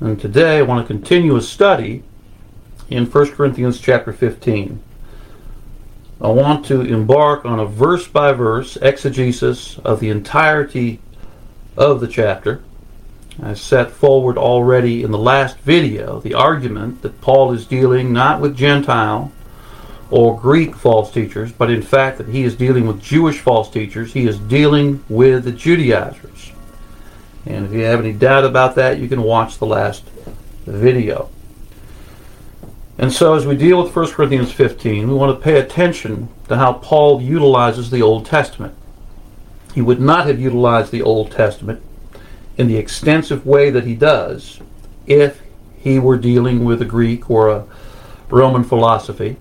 And today I want to continue a study in 1 Corinthians chapter 15. I want to embark on a verse by verse exegesis of the entirety of the chapter. I set forward already in the last video the argument that Paul is dealing not with Gentile or Greek false teachers, but in fact that he is dealing with Jewish false teachers. He is dealing with the Judaizers. And if you have any doubt about that, you can watch the last video. And so, as we deal with 1 Corinthians 15, we want to pay attention to how Paul utilizes the Old Testament. He would not have utilized the Old Testament in the extensive way that he does if he were dealing with a Greek or a Roman philosophy.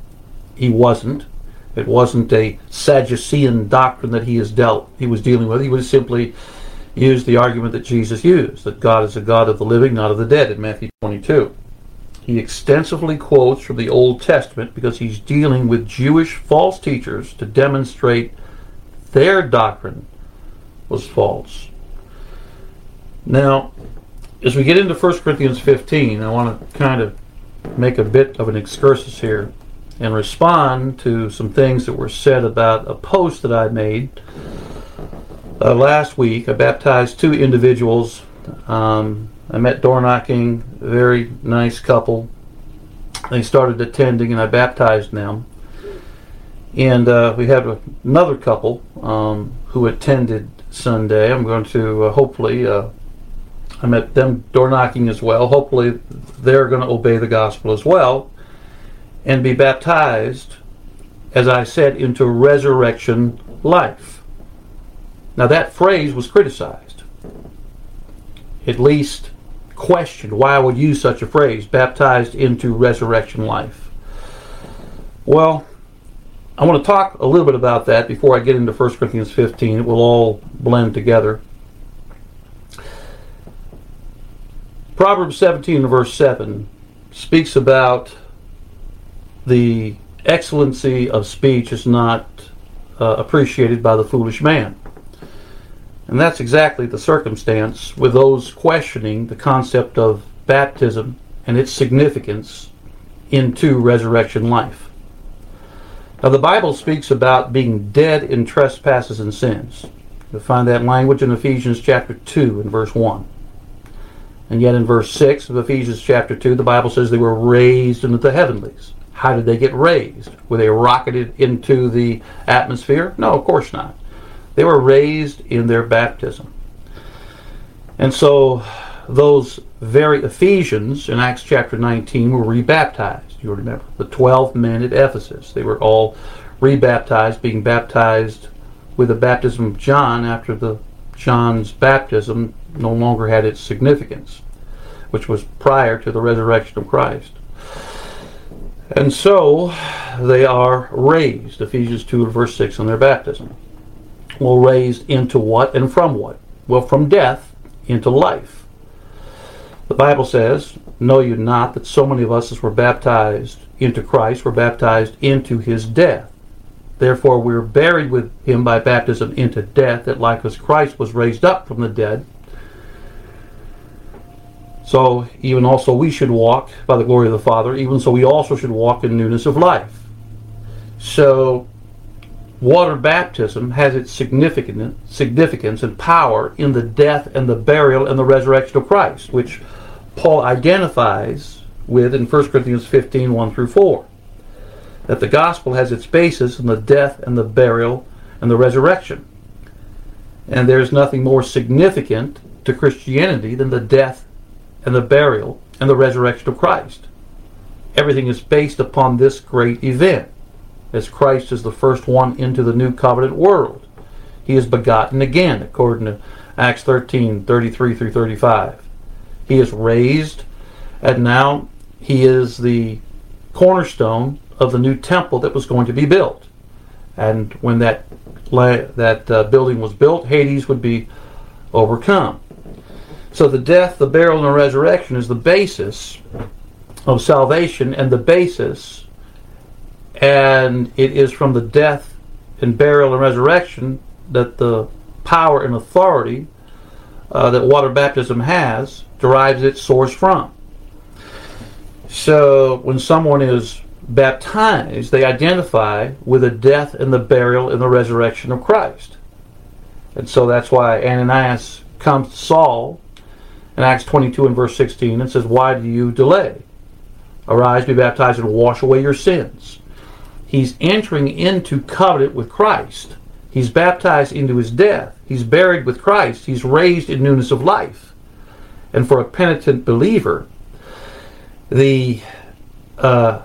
He wasn't. It wasn't a Sadducean doctrine that he has dealt he was dealing with. He was simply used the argument that Jesus used, that God is a God of the living, not of the dead, in Matthew 22. He extensively quotes from the Old Testament because he's dealing with Jewish false teachers to demonstrate their doctrine was false. Now, as we get into 1 Corinthians 15, I want to kind of make a bit of an excursus here and respond to some things that were said about a post that I made uh, last week, I baptized two individuals. Um, I met door knocking, very nice couple. They started attending, and I baptized them. And uh, we have another couple um, who attended Sunday. I'm going to uh, hopefully, uh, I met them door knocking as well. Hopefully, they're going to obey the gospel as well and be baptized, as I said, into resurrection life. Now, that phrase was criticized, at least questioned why would use such a phrase, baptized into resurrection life. Well, I want to talk a little bit about that before I get into 1 Corinthians 15. It will all blend together. Proverbs 17 verse 7 speaks about the excellency of speech is not uh, appreciated by the foolish man. And that's exactly the circumstance with those questioning the concept of baptism and its significance into resurrection life. Now, the Bible speaks about being dead in trespasses and sins. You'll find that language in Ephesians chapter 2 and verse 1. And yet in verse 6 of Ephesians chapter 2, the Bible says they were raised into the heavenlies. How did they get raised? Were they rocketed into the atmosphere? No, of course not. They were raised in their baptism. And so those very Ephesians in Acts chapter 19 were rebaptized. You remember the 12 men at Ephesus. They were all rebaptized, being baptized with the baptism of John after the John's baptism no longer had its significance, which was prior to the resurrection of Christ. And so they are raised, Ephesians 2 verse 6 on their baptism will raised into what and from what? Well, from death into life. The Bible says, Know you not that so many of us as were baptized into Christ were baptized into his death? Therefore we are buried with him by baptism into death, that like as Christ was raised up from the dead, so even also we should walk by the glory of the Father, even so we also should walk in newness of life. So water baptism has its significance and power in the death and the burial and the resurrection of Christ, which Paul identifies with in 1 Corinthians 15 1 through 4. That the gospel has its basis in the death and the burial and the resurrection. And there's nothing more significant to Christianity than the death and the burial and the resurrection of Christ. Everything is based upon this great event as Christ is the first one into the new covenant world. He is begotten again, according to Acts 13 33 through 35. He is raised, and now he is the cornerstone of the new temple that was going to be built. And when that that uh, building was built, Hades would be overcome. So the death, the burial, and the resurrection is the basis of salvation and the basis and it is from the death and burial and resurrection that the power and authority uh, that water baptism has derives its source from. So when someone is baptized, they identify with the death and the burial and the resurrection of Christ. And so that's why Ananias comes to Saul in Acts 22 and verse 16 and says, Why do you delay? Arise, be baptized, and wash away your sins. He's entering into covenant with Christ. He's baptized into his death. He's buried with Christ. He's raised in newness of life. And for a penitent believer, the uh,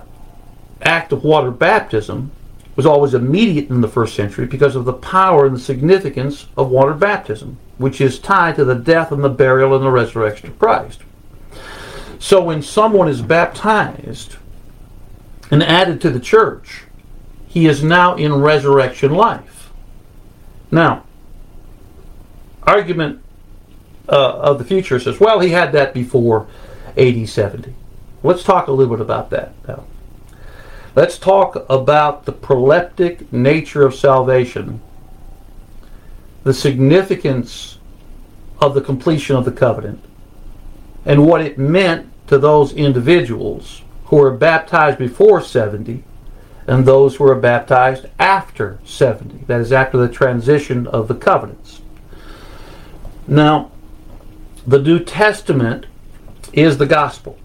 act of water baptism was always immediate in the first century because of the power and the significance of water baptism, which is tied to the death and the burial and the resurrection of Christ. So when someone is baptized and added to the church, he is now in resurrection life. Now, argument uh, of the future says, well, he had that before AD 70. Let's talk a little bit about that now. Let's talk about the proleptic nature of salvation, the significance of the completion of the covenant, and what it meant to those individuals who were baptized before 70 and those who were baptized after 70. That is, after the transition of the covenants. Now, the New Testament is the gospel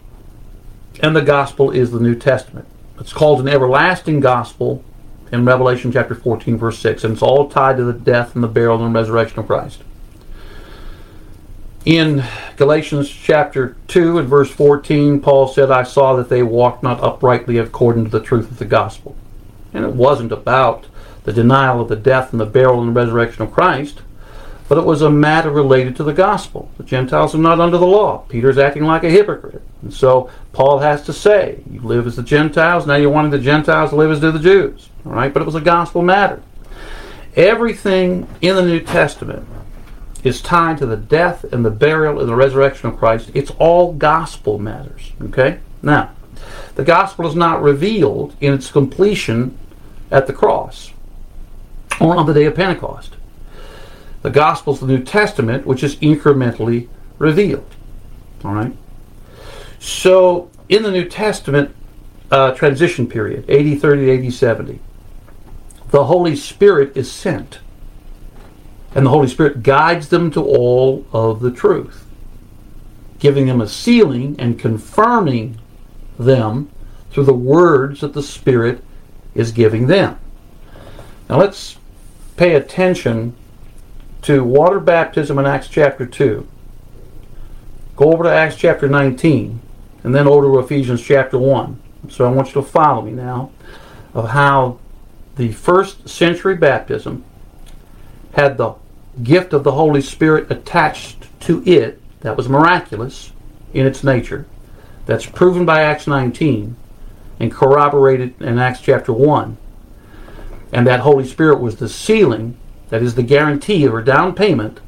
and the gospel is the New Testament. It's called an everlasting gospel in Revelation chapter 14, verse 6, and it's all tied to the death and the burial and resurrection of Christ. In Galatians chapter 2 and verse 14, Paul said, I saw that they walked not uprightly according to the truth of the gospel. And it wasn't about the denial of the death and the burial and the resurrection of Christ but it was a matter related to the gospel. The Gentiles are not under the law. Peter's acting like a hypocrite. And so Paul has to say, you live as the Gentiles, now you're wanting the Gentiles to live as do the Jews. All right? But it was a gospel matter. Everything in the New Testament is tied to the death and the burial and the resurrection of Christ. It's all gospel matters. Okay? Now, the gospel is not revealed in its completion at the cross or on the day of Pentecost the gospel is the New Testament, which is incrementally revealed. All right. So in the New Testament uh, transition period, AD 30 to AD 70, the Holy Spirit is sent. And the Holy Spirit guides them to all of the truth, giving them a sealing and confirming them through the words that the Spirit is giving them. Now let's pay attention to water baptism in Acts chapter 2. Go over to Acts chapter 19 and then over to Ephesians chapter 1. So I want you to follow me now of how the first century baptism had the gift of the Holy Spirit attached to it. That was miraculous in its nature. That's proven by Acts 19 and corroborated in Acts chapter 1. And that Holy Spirit was the sealing that is the guarantee of her down payment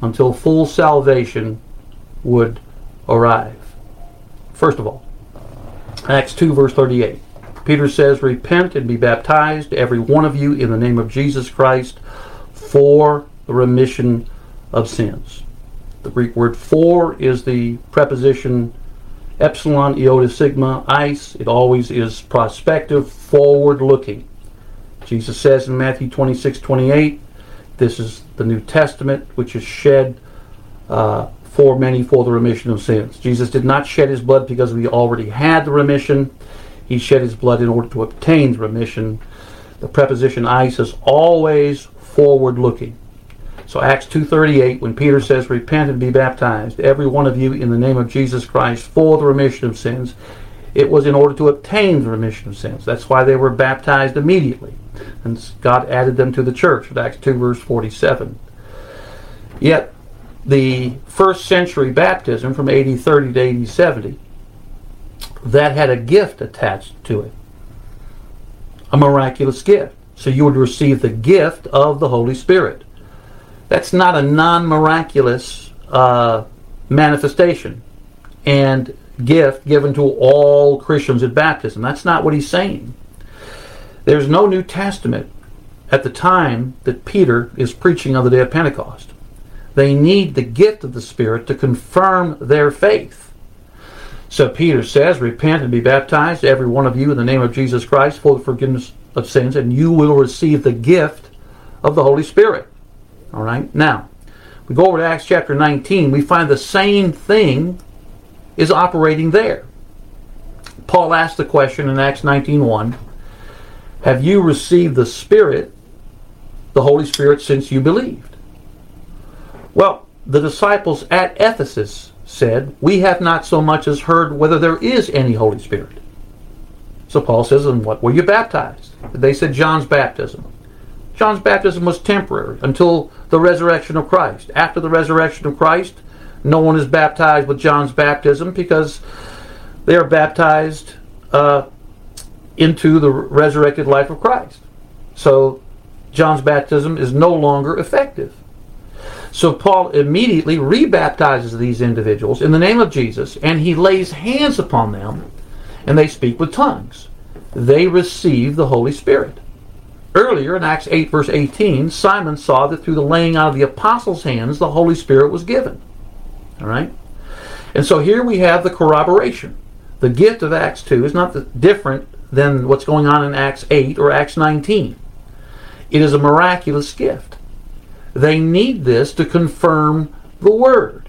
until full salvation would arrive. First of all, Acts 2, verse 38. Peter says, Repent and be baptized, every one of you, in the name of Jesus Christ, for the remission of sins. The Greek word for is the preposition epsilon, iota, sigma, eis. It always is prospective, forward looking. Jesus says in Matthew 26, 28, this is the New Testament, which is shed uh, for many for the remission of sins. Jesus did not shed his blood because we already had the remission. He shed his blood in order to obtain the remission. The preposition eis is always forward looking. So Acts 2:38 when Peter says repent and be baptized every one of you in the name of Jesus Christ for the remission of sins it was in order to obtain the remission of sins. That's why they were baptized immediately. And God added them to the church, Acts 2, verse 47. Yet, the first century baptism from AD 30 to AD 70, that had a gift attached to it. A miraculous gift. So you would receive the gift of the Holy Spirit. That's not a non miraculous uh, manifestation. And gift given to all Christians at baptism. That's not what he's saying. There's no New Testament at the time that Peter is preaching on the day of Pentecost. They need the gift of the Spirit to confirm their faith. So Peter says, Repent and be baptized, every one of you, in the name of Jesus Christ, for the forgiveness of sins, and you will receive the gift of the Holy Spirit. All right? Now, we go over to Acts chapter 19, we find the same thing is operating there. Paul asked the question in Acts 19:1, "Have you received the Spirit, the Holy Spirit since you believed?" Well, the disciples at Ephesus said, "We have not so much as heard whether there is any Holy Spirit." So Paul says, "And what were you baptized?" They said John's baptism. John's baptism was temporary until the resurrection of Christ. After the resurrection of Christ, no one is baptized with John's baptism because they are baptized uh, into the resurrected life of Christ. So John's baptism is no longer effective. So Paul immediately rebaptizes these individuals in the name of Jesus and he lays hands upon them and they speak with tongues. They receive the Holy Spirit. Earlier in Acts 8, verse 18, Simon saw that through the laying out of the apostles' hands, the Holy Spirit was given. All right? And so here we have the corroboration. The gift of Acts 2 is not different than what's going on in Acts 8 or Acts 19. It is a miraculous gift. They need this to confirm the word.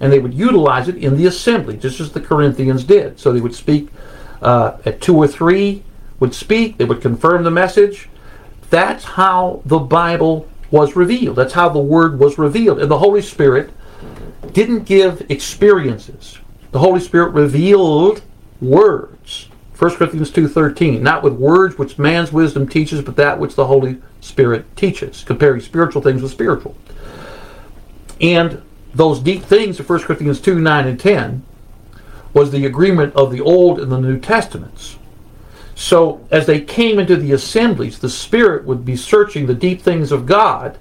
And they would utilize it in the assembly, just as the Corinthians did. So they would speak uh, at two or three would speak, they would confirm the message, that's how the Bible was revealed. That's how the Word was revealed. And the Holy Spirit didn't give experiences. The Holy Spirit revealed words. 1 Corinthians 2.13, not with words which man's wisdom teaches, but that which the Holy Spirit teaches, comparing spiritual things with spiritual. And those deep things of 1 Corinthians 2, 9, and 10 was the agreement of the Old and the New Testaments. So, as they came into the assemblies, the Spirit would be searching the deep things of God,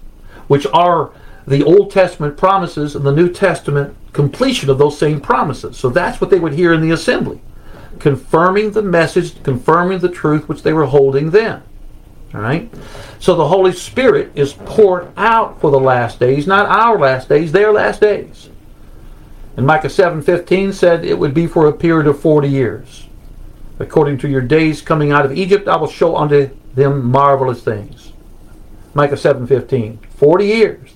which are the Old Testament promises and the New Testament completion of those same promises. So, that's what they would hear in the assembly, confirming the message, confirming the truth which they were holding then. All right? So, the Holy Spirit is poured out for the last days, not our last days, their last days. And Micah 7:15 said it would be for a period of 40 years. According to your days coming out of Egypt, I will show unto them marvelous things. Micah 7:15. 40 years.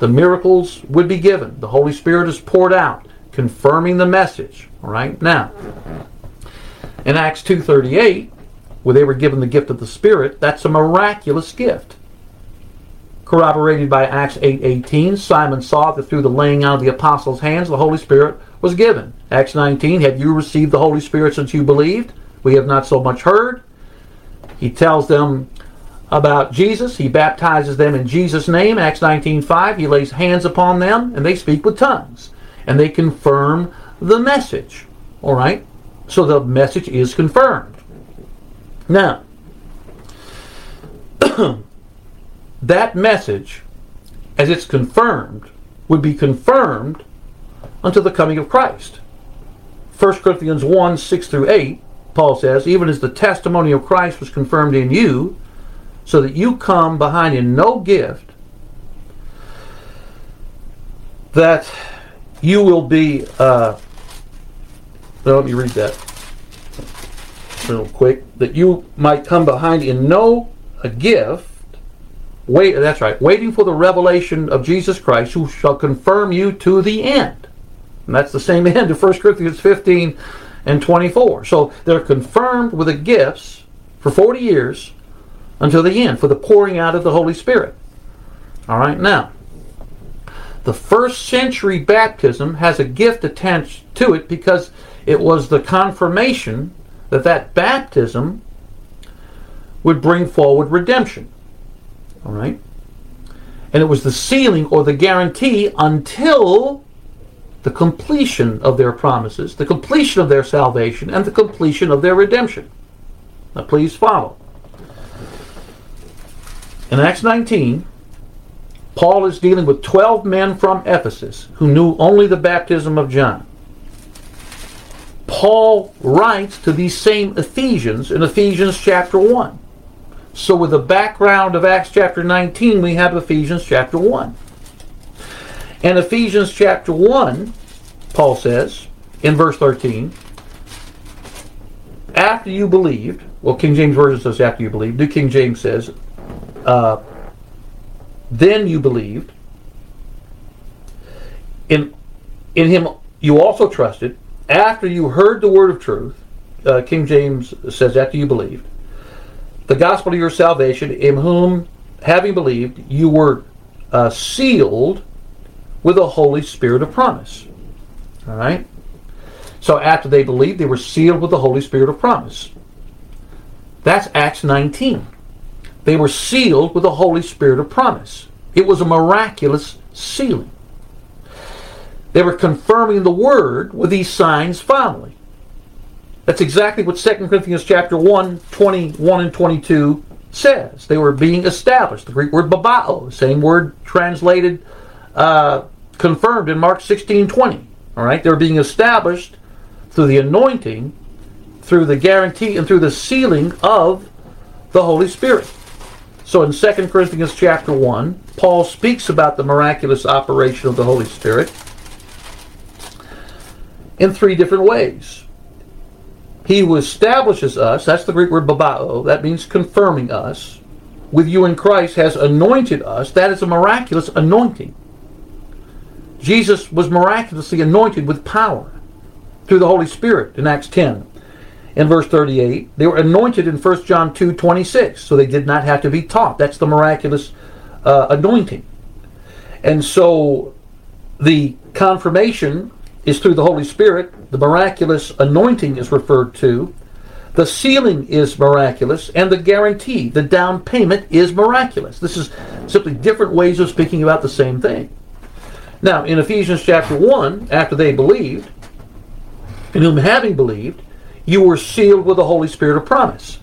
The miracles would be given. The Holy Spirit is poured out, confirming the message. Right? Now, in Acts 2:38, where they were given the gift of the Spirit, that's a miraculous gift. Corroborated by Acts 8:18, Simon saw that through the laying out of the apostles' hands, the Holy Spirit was given. Acts 19, have you received the Holy Spirit since you believed? We have not so much heard. He tells them about Jesus. He baptizes them in Jesus' name. Acts 19:5. He lays hands upon them and they speak with tongues. And they confirm the message. All right? So the message is confirmed. Now, that message, as it's confirmed, would be confirmed until the coming of Christ. 1 Corinthians 1 6 through 8, Paul says, Even as the testimony of Christ was confirmed in you, so that you come behind in no gift, that you will be. Uh, let me read that real quick. That you might come behind in no a gift. Wait, that's right. Waiting for the revelation of Jesus Christ, who shall confirm you to the end. And that's the same end of 1 Corinthians 15 and 24. So they're confirmed with the gifts for 40 years until the end for the pouring out of the Holy Spirit. All right, now, the first century baptism has a gift attached to it because it was the confirmation that that baptism would bring forward redemption. All right? And it was the sealing or the guarantee until the completion of their promises, the completion of their salvation, and the completion of their redemption. Now, please follow. In Acts 19, Paul is dealing with 12 men from Ephesus who knew only the baptism of John. Paul writes to these same Ephesians in Ephesians chapter 1. So, with the background of Acts chapter 19, we have Ephesians chapter 1. And Ephesians chapter 1, Paul says in verse 13, after you believed, well, King James Version says after you believed, New King James says, uh, then you believed. In, in him you also trusted. After you heard the word of truth, uh, King James says, after you believed, the gospel of your salvation, in whom, having believed, you were uh, sealed with the Holy Spirit of promise. All right? So after they believed, they were sealed with the Holy Spirit of promise. That's Acts 19. They were sealed with the Holy Spirit of promise. It was a miraculous sealing. They were confirming the word with these signs following. That's exactly what 2 Corinthians chapter 1, 21 and 22 says. They were being established. The Greek word bebaioo, same word translated, uh, confirmed in Mark 16, 20. All right, they were being established through the anointing, through the guarantee, and through the sealing of the Holy Spirit. So in 2 Corinthians chapter 1, Paul speaks about the miraculous operation of the Holy Spirit in three different ways. He who establishes us, that's the Greek word bebaioo, that means confirming us, with you in Christ has anointed us, that is a miraculous anointing. Jesus was miraculously anointed with power through the Holy Spirit in Acts 10 in verse 38. They were anointed in 1 John 2 26, so they did not have to be taught. That's the miraculous uh, anointing. And so the confirmation is through the Holy Spirit, the miraculous anointing is referred to, the sealing is miraculous, and the guarantee, the down payment, is miraculous. This is simply different ways of speaking about the same thing. Now, in Ephesians chapter 1, after they believed, in whom having believed, you were sealed with the Holy Spirit of promise.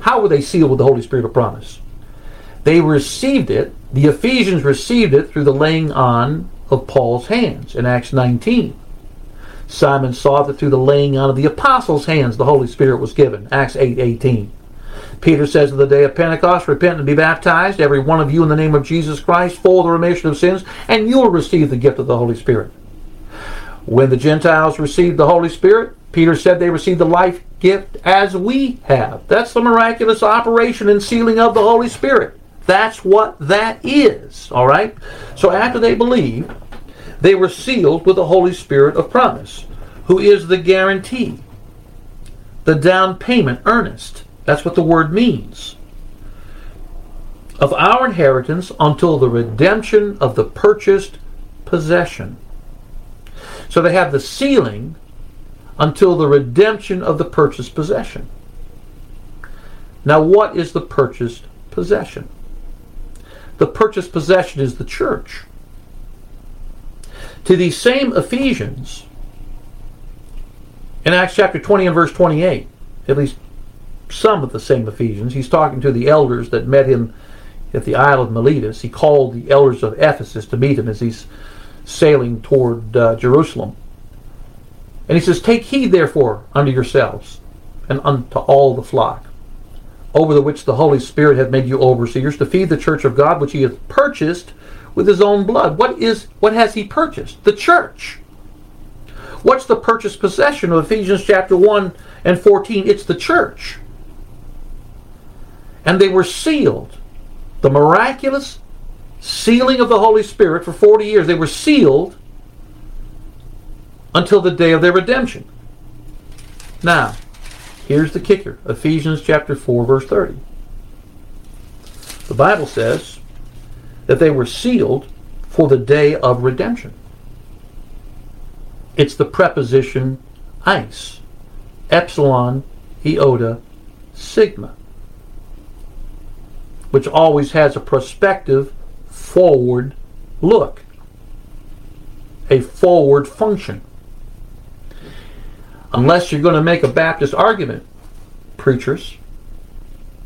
How were they sealed with the Holy Spirit of promise? They received it, the Ephesians received it through the laying on of Paul's hands in Acts 19. Simon saw that through the laying on of the apostles' hands the Holy Spirit was given. Acts 8 18. Peter says of the day of Pentecost, repent and be baptized, every one of you in the name of Jesus Christ, for the remission of sins, and you will receive the gift of the Holy Spirit. When the Gentiles received the Holy Spirit, Peter said they received the life gift as we have. That's the miraculous operation and sealing of the Holy Spirit. That's what that is. All right? So after they believed, they were sealed with the Holy Spirit of promise, who is the guarantee, the down payment, earnest. That's what the word means. Of our inheritance until the redemption of the purchased possession. So they have the sealing until the redemption of the purchased possession. Now, what is the purchased possession? The purchased possession is the church. To these same Ephesians, in Acts chapter 20 and verse 28, at least some of the same Ephesians, he's talking to the elders that met him at the Isle of Miletus. He called the elders of Ephesus to meet him as he's sailing toward uh, Jerusalem. And he says, Take heed, therefore, unto yourselves and unto all the flock, over the which the Holy Spirit hath made you overseers, to feed the church of God, which he hath purchased with his own blood. What is what has he purchased? The church. What's the purchased possession of Ephesians chapter 1 and 14? It's the church. And they were sealed. The miraculous sealing of the Holy Spirit for 40 years. They were sealed until the day of their redemption. Now, here's the kicker Ephesians chapter 4, verse 30. The Bible says that they were sealed for the day of redemption. It's the preposition eis, epsilon, iota, sigma, which always has a prospective forward look, a forward function unless you're going to make a Baptist argument, preachers,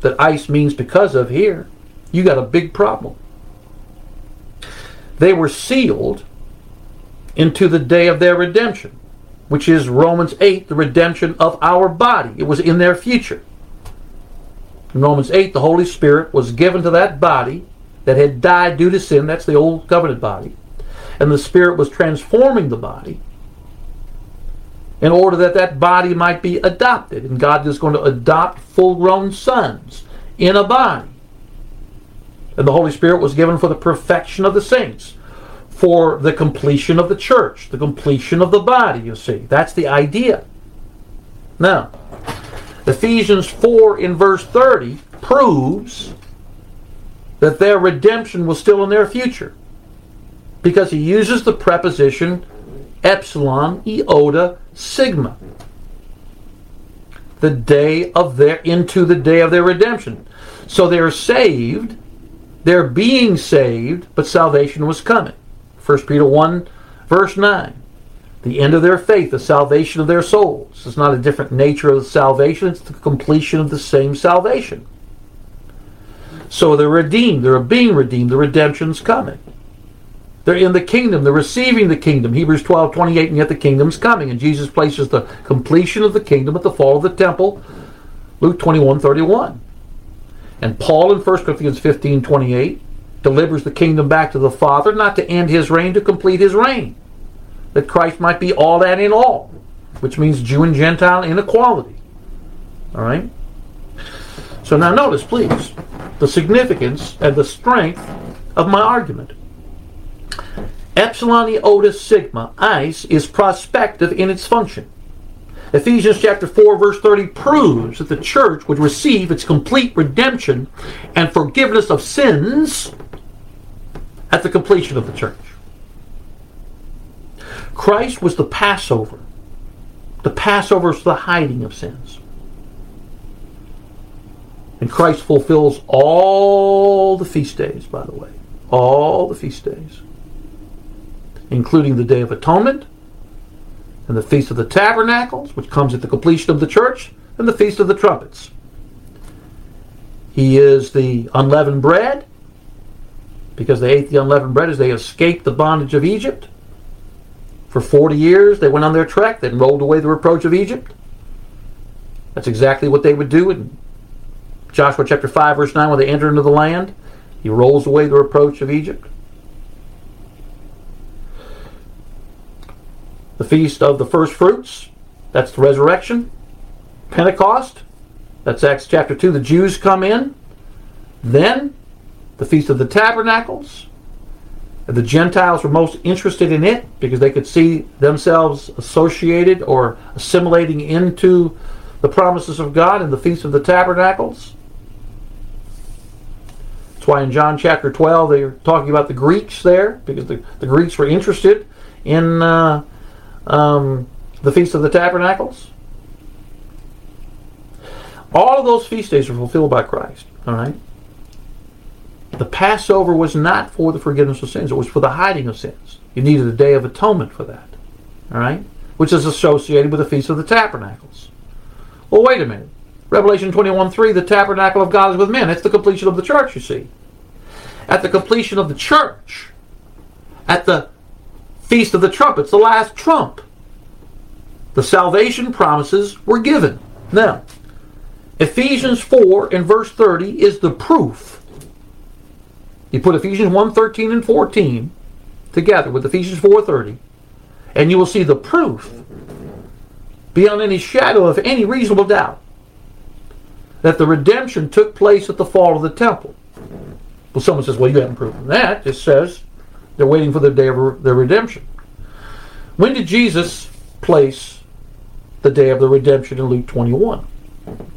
that eis means because of here, you got a big problem. They were sealed into the day of their redemption, which is Romans 8, the redemption of our body. It was in their future. In Romans 8, the Holy Spirit was given to that body that had died due to sin. That's the old covenant body. and the Spirit was transforming the body in order that that body might be adopted. And God is going to adopt full grown sons in a body. And the Holy Spirit was given for the perfection of the saints, for the completion of the church, the completion of the body, you see. That's the idea. Now, Ephesians 4 in verse 30 proves that their redemption was still in their future because he uses the preposition epsilon, iota, sigma. The day of their, into the day of their redemption. So they're saved, they're being saved, but salvation was coming. 1 Peter 1, verse 9. The end of their faith, the salvation of their souls. It's not a different nature of salvation, it's the completion of the same salvation. So they're redeemed, they're being redeemed, the redemption's coming. They're in the kingdom. They're receiving the kingdom. Hebrews 12, 28, and yet the kingdom's coming. And Jesus places the completion of the kingdom at the fall of the temple. Luke 21, 31. And Paul in 1 Corinthians 15, 28 delivers the kingdom back to the Father, not to end his reign, to complete his reign. That Christ might be all that in all, which means Jew and Gentile inequality. All right? So now notice, please, the significance and the strength of my argument. Epsilon iota sigma, eis, is prospective in its function. Ephesians chapter 4 verse 30 proves that the church would receive its complete redemption and forgiveness of sins at the completion of the church. Christ was the Passover. The Passover is the hiding of sins. And Christ fulfills all the feast days, by the way. All the feast days including the Day of Atonement, and the Feast of the Tabernacles, which comes at the completion of the church, and the Feast of the Trumpets. He is the unleavened bread, because they ate the unleavened bread as they escaped the bondage of Egypt. For 40 years, they went on their trek, then rolled away the reproach of Egypt. That's exactly what they would do in Joshua chapter 5, verse 9, when they enter into the land. He rolls away the reproach of Egypt. The feast of the first fruits, that's the resurrection. Pentecost, that's Acts chapter 2, the Jews come in. Then the Feast of the Tabernacles. The Gentiles were most interested in it because they could see themselves associated or assimilating into the promises of God in the Feast of the Tabernacles. That's why in John chapter 12 they're talking about the Greeks there because the, the Greeks were interested in uh, um, the Feast of the Tabernacles. All of those feast days are fulfilled by Christ. All right. The Passover was not for the forgiveness of sins; it was for the hiding of sins. You needed a day of atonement for that. All right, which is associated with the Feast of the Tabernacles. Well, wait a minute. Revelation 21:3, the tabernacle of God is with men. It's the completion of the church, you see. At the completion of the church, at the Feast of the Trumpets, the last trump. The salvation promises were given. Now, Ephesians 4 and verse 30 is the proof. You put Ephesians 1 13 and 14 together with Ephesians 4:30, and you will see the proof beyond any shadow of any reasonable doubt that the redemption took place at the fall of the temple. Well, someone says, well, you haven't proven that. It says they're waiting for the day of their redemption. When did Jesus place the day of the redemption in Luke 21?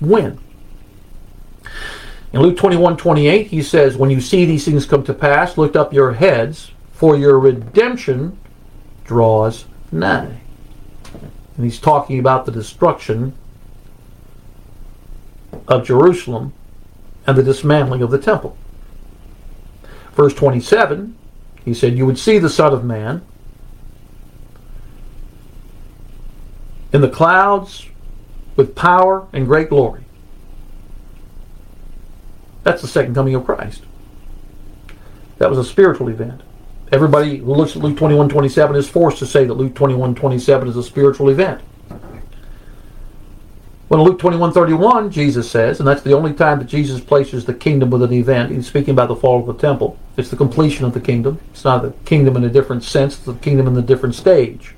When? In Luke 21 28, he says, When you see these things come to pass, lift up your heads, for your redemption draws nigh. And he's talking about the destruction of Jerusalem and the dismantling of the temple. Verse 27 he said, You would see the Son of Man in the clouds with power and great glory. That's the second coming of Christ. That was a spiritual event. Everybody who looks at Luke 21 27 is forced to say that Luke 21 27 is a spiritual event. When Luke 21 31, Jesus says, and that's the only time that Jesus places the kingdom with an event, he's speaking about the fall of the temple. It's the completion of the kingdom. It's not the kingdom in a different sense, it's the kingdom in a different stage.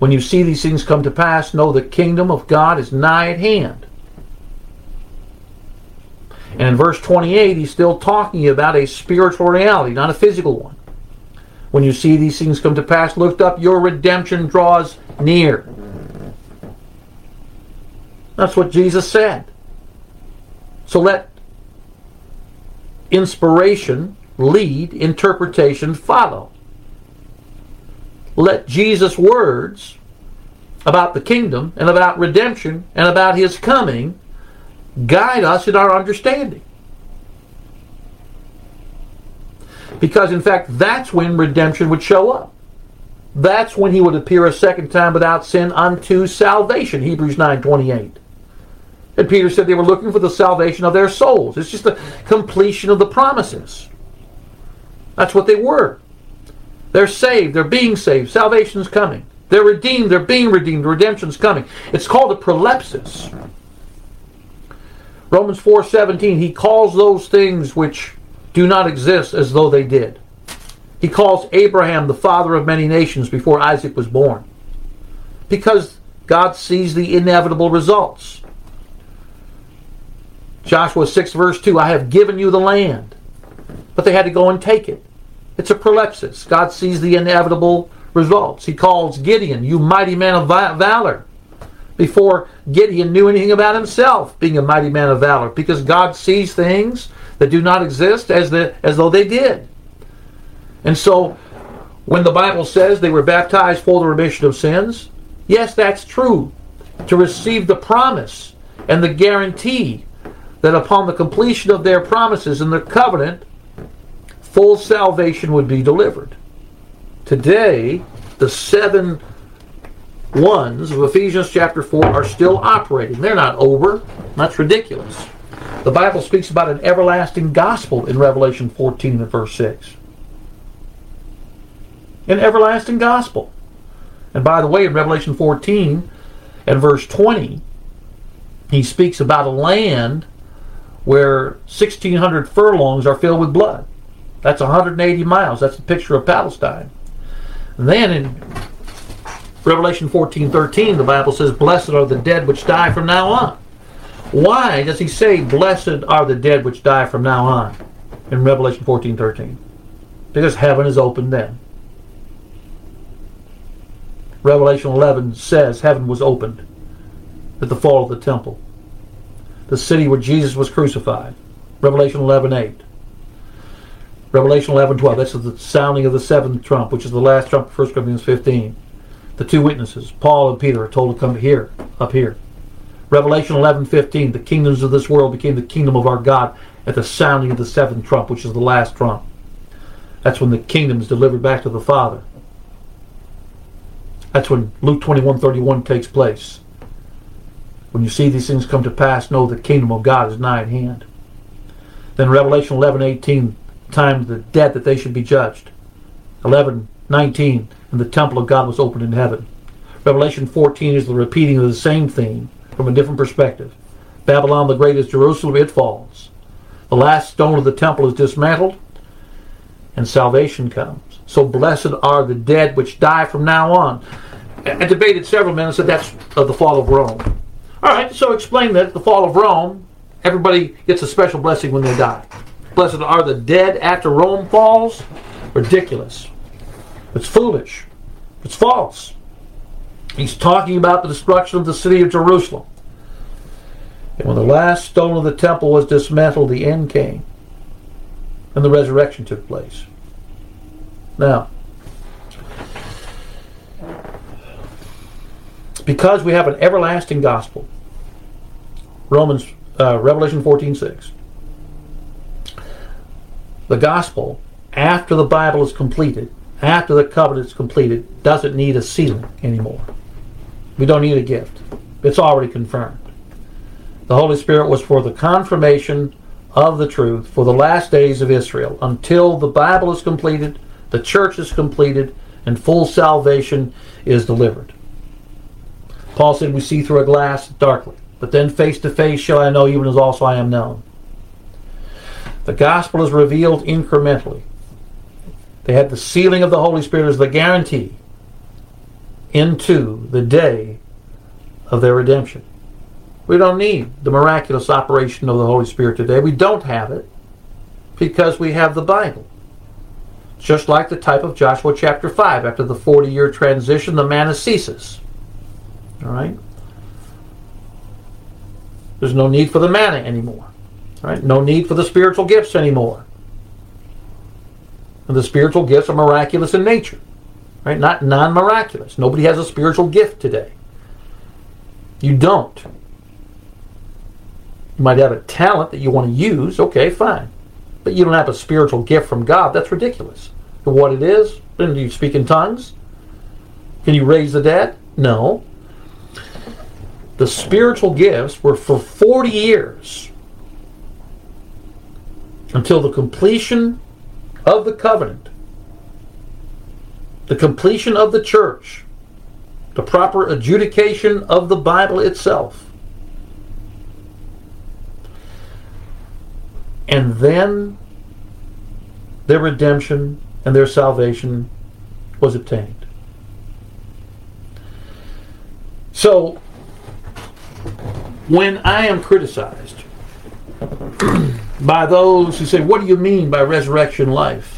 When you see these things come to pass, know the kingdom of God is nigh at hand. And in verse 28, he's still talking about a spiritual reality, not a physical one. When you see these things come to pass, look up, your redemption draws near. That's what Jesus said. So let inspiration lead, interpretation follow. Let Jesus' words about the kingdom and about redemption and about his coming guide us in our understanding. Because, in fact, that's when redemption would show up. That's when he would appear a second time without sin unto salvation. Hebrews 9.28. And Peter said they were looking for the salvation of their souls. It's just the completion of the promises. That's what they were. They're saved. They're being saved. Salvation's coming. They're redeemed. They're being redeemed. Redemption's coming. It's called a prolepsis. Romans 4:17 he calls those things which do not exist as though they did. He calls Abraham the father of many nations before Isaac was born. Because God sees the inevitable results. Joshua 6, verse 2 I have given you the land. But they had to go and take it. It's a prolepsis. God sees the inevitable results. He calls Gideon, you mighty man of valor, before Gideon knew anything about himself being a mighty man of valor, because God sees things that do not exist as, the, as though they did. And so, when the Bible says they were baptized for the remission of sins, yes, that's true. To receive the promise and the guarantee that upon the completion of their promises and their covenant, full salvation would be delivered. Today, the seven ones of Ephesians chapter 4 are still operating. They're not over. That's ridiculous. The Bible speaks about an everlasting gospel in Revelation 14 and verse 6. An everlasting gospel. And by the way, in Revelation 14 and verse 20, he speaks about a land where 1,600 furlongs are filled with blood. That's 180 miles. That's the picture of Palestine. And then in Revelation 14:13, the Bible says, "Blessed are the dead which die from now on." Why does he say, "Blessed are the dead which die from now on"? In Revelation 14:13, because heaven is open then. Revelation 11 says heaven was opened at the fall of the temple the city where Jesus was crucified. Revelation 11:8. Revelation 11:12. That's the sounding of the seventh trump, which is the last trump of 1 Corinthians 15. The two witnesses, Paul and Peter, are told to come here, up here. Revelation 11:15. The kingdoms of this world became the kingdom of our God at the sounding of the seventh trump, which is the last trump. That's when the kingdom is delivered back to the Father. That's when Luke 21:31 takes place. When you see these things come to pass, know the kingdom of God is nigh at hand. Then Revelation 11, 18, time the dead that they should be judged. 11, 19, and the temple of God was opened in heaven. Revelation 14 is the repeating of the same theme from a different perspective. Babylon the Great is Jerusalem, it falls. The last stone of the temple is dismantled, and salvation comes. So blessed are the dead which die from now on. I debated several men and said that's of the fall of Rome. All right, so explain that the fall of Rome, everybody gets a special blessing when they die. Blessed are the dead after Rome falls. Ridiculous. It's foolish. It's false. He's talking about the destruction of the city of Jerusalem. And when the last stone of the temple was dismantled, the end came. And the resurrection took place. Now, because we have an everlasting gospel. Romans, uh, Revelation 14 6. The gospel, after the Bible is completed, after the covenant is completed, doesn't need a sealing anymore. We don't need a gift. It's already confirmed. The Holy Spirit was for the confirmation of the truth for the last days of Israel until the Bible is completed, the church is completed, and full salvation is delivered. Paul said we see through a glass darkly. but then face to face shall I know, even as also I am known. The gospel is revealed incrementally. They had the sealing of the Holy Spirit as the guarantee into the day of their redemption. We don't need the miraculous operation of the Holy Spirit today. We don't have it because we have the Bible. Just like the type of Joshua chapter 5. After the 40 year transition, the manna ceases. All right? There's no need for the manna anymore. Right? No need for the spiritual gifts anymore. And the spiritual gifts are miraculous in nature. Right? Not non miraculous. Nobody has a spiritual gift today. You don't. You might have a talent that you want to use, okay, fine. But you don't have a spiritual gift from God. That's ridiculous. What it is, do you speak in tongues? Can you raise the dead? No. The spiritual gifts were for 40 years until the completion of the covenant, the completion of the church, the proper adjudication of the Bible itself. and then their redemption and their salvation was obtained. So, when I am criticized by those who say, What do you mean by resurrection life?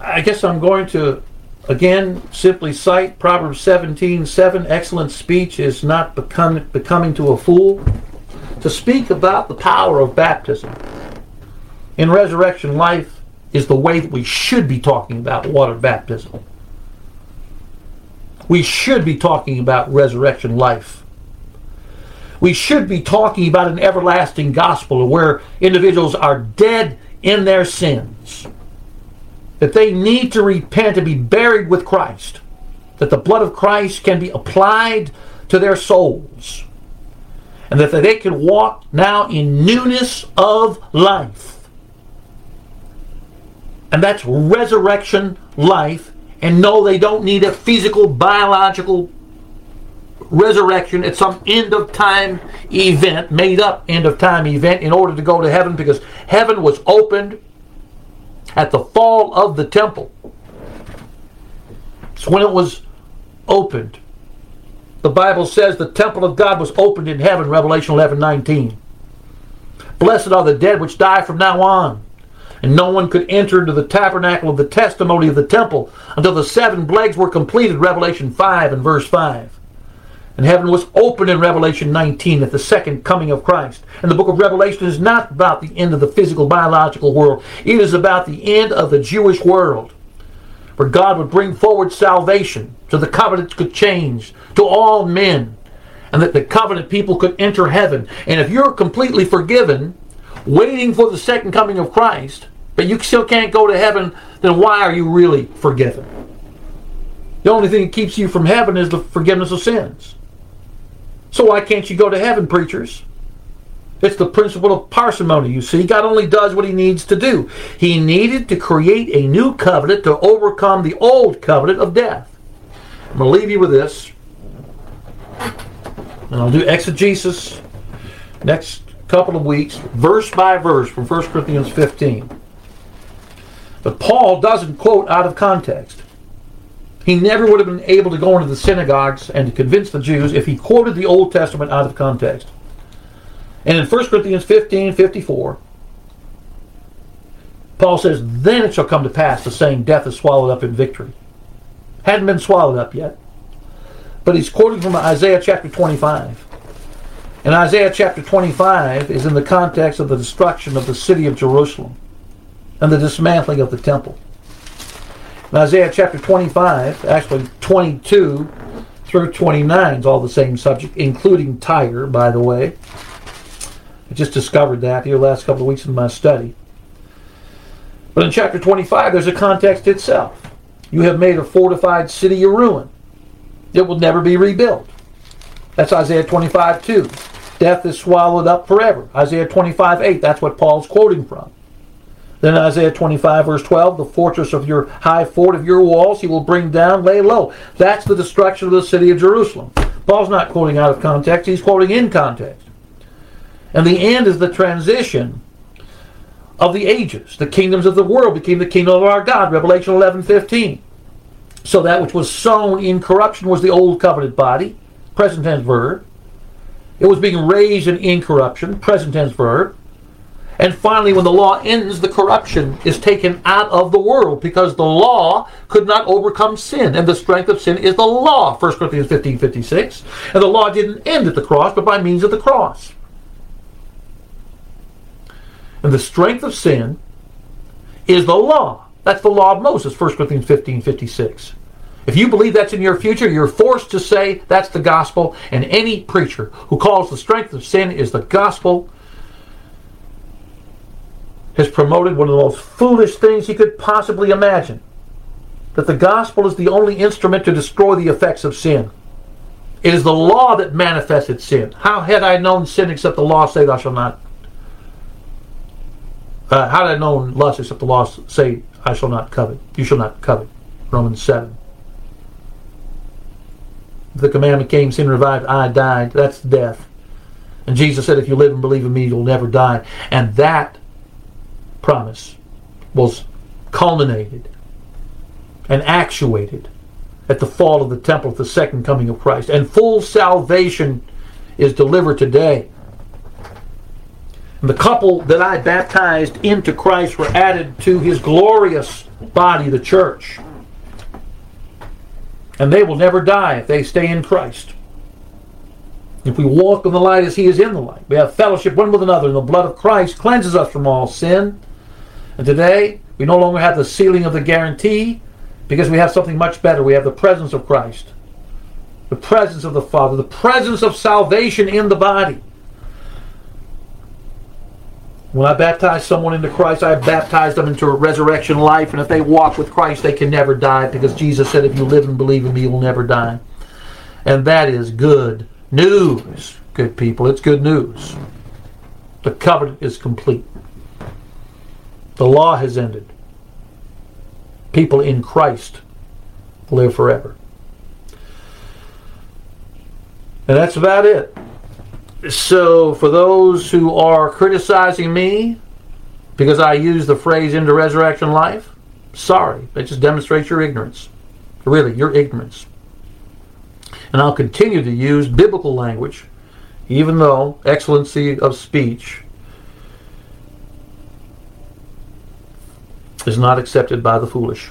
I guess I'm going to Again, simply cite Proverbs 17 7 excellent speech is not become, becoming to a fool. To speak about the power of baptism in resurrection life is the way that we should be talking about water baptism. We should be talking about resurrection life. We should be talking about an everlasting gospel where individuals are dead in their sins that they need to repent and be buried with Christ, that the blood of Christ can be applied to their souls, and that they can walk now in newness of life. And that's resurrection life, and no, they don't need a physical, biological resurrection at some end of time event, made up end of time event, in order to go to heaven because heaven was opened at the fall of the temple. It's when it was opened. The Bible says the temple of God was opened in heaven, Revelation 11 19. Blessed are the dead which die from now on. And no one could enter into the tabernacle of the testimony of the temple until the seven plagues were completed, Revelation 5 and verse 5. And heaven was opened in Revelation 19 at the second coming of Christ. And the book of Revelation is not about the end of the physical, biological world. It is about the end of the Jewish world, where God would bring forward salvation so the covenants could change to all men, and that the covenant people could enter heaven. And if you're completely forgiven, waiting for the second coming of Christ, but you still can't go to heaven, then why are you really forgiven? The only thing that keeps you from heaven is the forgiveness of sins. So why can't you go to heaven, preachers? It's the principle of parsimony, you see. God only does what he needs to do. He needed to create a new covenant to overcome the old covenant of death. I'm going to leave you with this. And I'll do exegesis next couple of weeks, verse by verse from 1 Corinthians 15. But Paul doesn't quote out of context. He never would have been able to go into the synagogues and to convince the Jews if he quoted the Old Testament out of context. And in 1 Corinthians 15 54, Paul says, Then it shall come to pass, the saying, Death is swallowed up in victory. Hadn't been swallowed up yet. But he's quoting from Isaiah chapter 25. And Isaiah chapter 25 is in the context of the destruction of the city of Jerusalem and the dismantling of the temple. Isaiah chapter 25, actually 22 through 29 is all the same subject, including Tyre, by the way. I just discovered that here last couple of weeks in my study. But in chapter 25, there's a context itself. You have made a fortified city a ruin. It will never be rebuilt. That's Isaiah 25, 2. Death is swallowed up forever. Isaiah 25, 8. That's what Paul's quoting from. Then Isaiah 25, verse 12, the fortress of your high fort of your walls he will bring down, lay low. That's the destruction of the city of Jerusalem. Paul's not quoting out of context, he's quoting in context. And the end is the transition of the ages. The kingdoms of the world became the kingdom of our God, Revelation 11, 15. So that which was sown in corruption was the old covenant body, present tense verb. It was being raised in incorruption, present tense verb. And finally, when the law ends, the corruption is taken out of the world because the law could not overcome sin. And the strength of sin is the law, 1 Corinthians 15 56. And the law didn't end at the cross, but by means of the cross. And the strength of sin is the law. That's the law of Moses, 1 Corinthians 15 56. If you believe that's in your future, you're forced to say that's the gospel. And any preacher who calls the strength of sin is the gospel has promoted one of the most foolish things he could possibly imagine that the gospel is the only instrument to destroy the effects of sin. It is the law that manifested sin. How had I known sin except the law say, Thou shalt not? Uh, how had I known lust except the law say, I shall not covet? You shall not covet. Romans 7. The commandment came, sin revived, I died. That's death. And Jesus said, If you live and believe in me, you'll never die. And that promise was culminated and actuated at the fall of the temple at the second coming of Christ. And full salvation is delivered today. And the couple that I baptized into Christ were added to his glorious body, the church. And they will never die if they stay in Christ. If we walk in the light as he is in the light, we have fellowship one with another, and the blood of Christ cleanses us from all sin. And today, we no longer have the sealing of the guarantee because we have something much better. We have the presence of Christ, the presence of the Father, the presence of salvation in the body. When I baptize someone into Christ, I baptize them into a resurrection life. And if they walk with Christ, they can never die because Jesus said, If you live and believe in me, you will never die. And that is good news, good people. It's good news. The covenant is complete. The law has ended. People in Christ live forever. And that's about it. So, for those who are criticizing me because I use the phrase into resurrection life, sorry. That just demonstrates your ignorance. Really, your ignorance. And I'll continue to use biblical language, even though excellency of speech is not accepted by the foolish.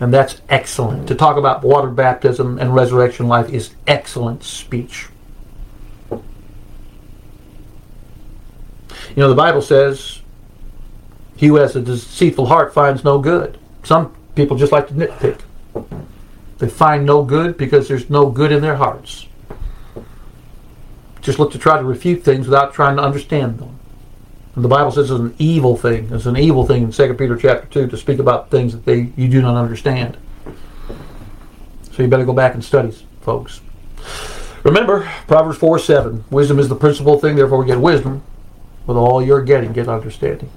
And that's excellent. To talk about water baptism and resurrection life is excellent speech. You know, the Bible says, He who has a deceitful heart finds no good. Some people just like to nitpick. They find no good because there's no good in their hearts. Just look to try to refute things without trying to understand them. The Bible says it's an evil thing. It's an evil thing in 2 Peter chapter 2 to speak about things that they you do not understand. So you better go back and study, folks. Remember, Proverbs 4 7. Wisdom is the principal thing, therefore get wisdom. With all you're getting, get understanding.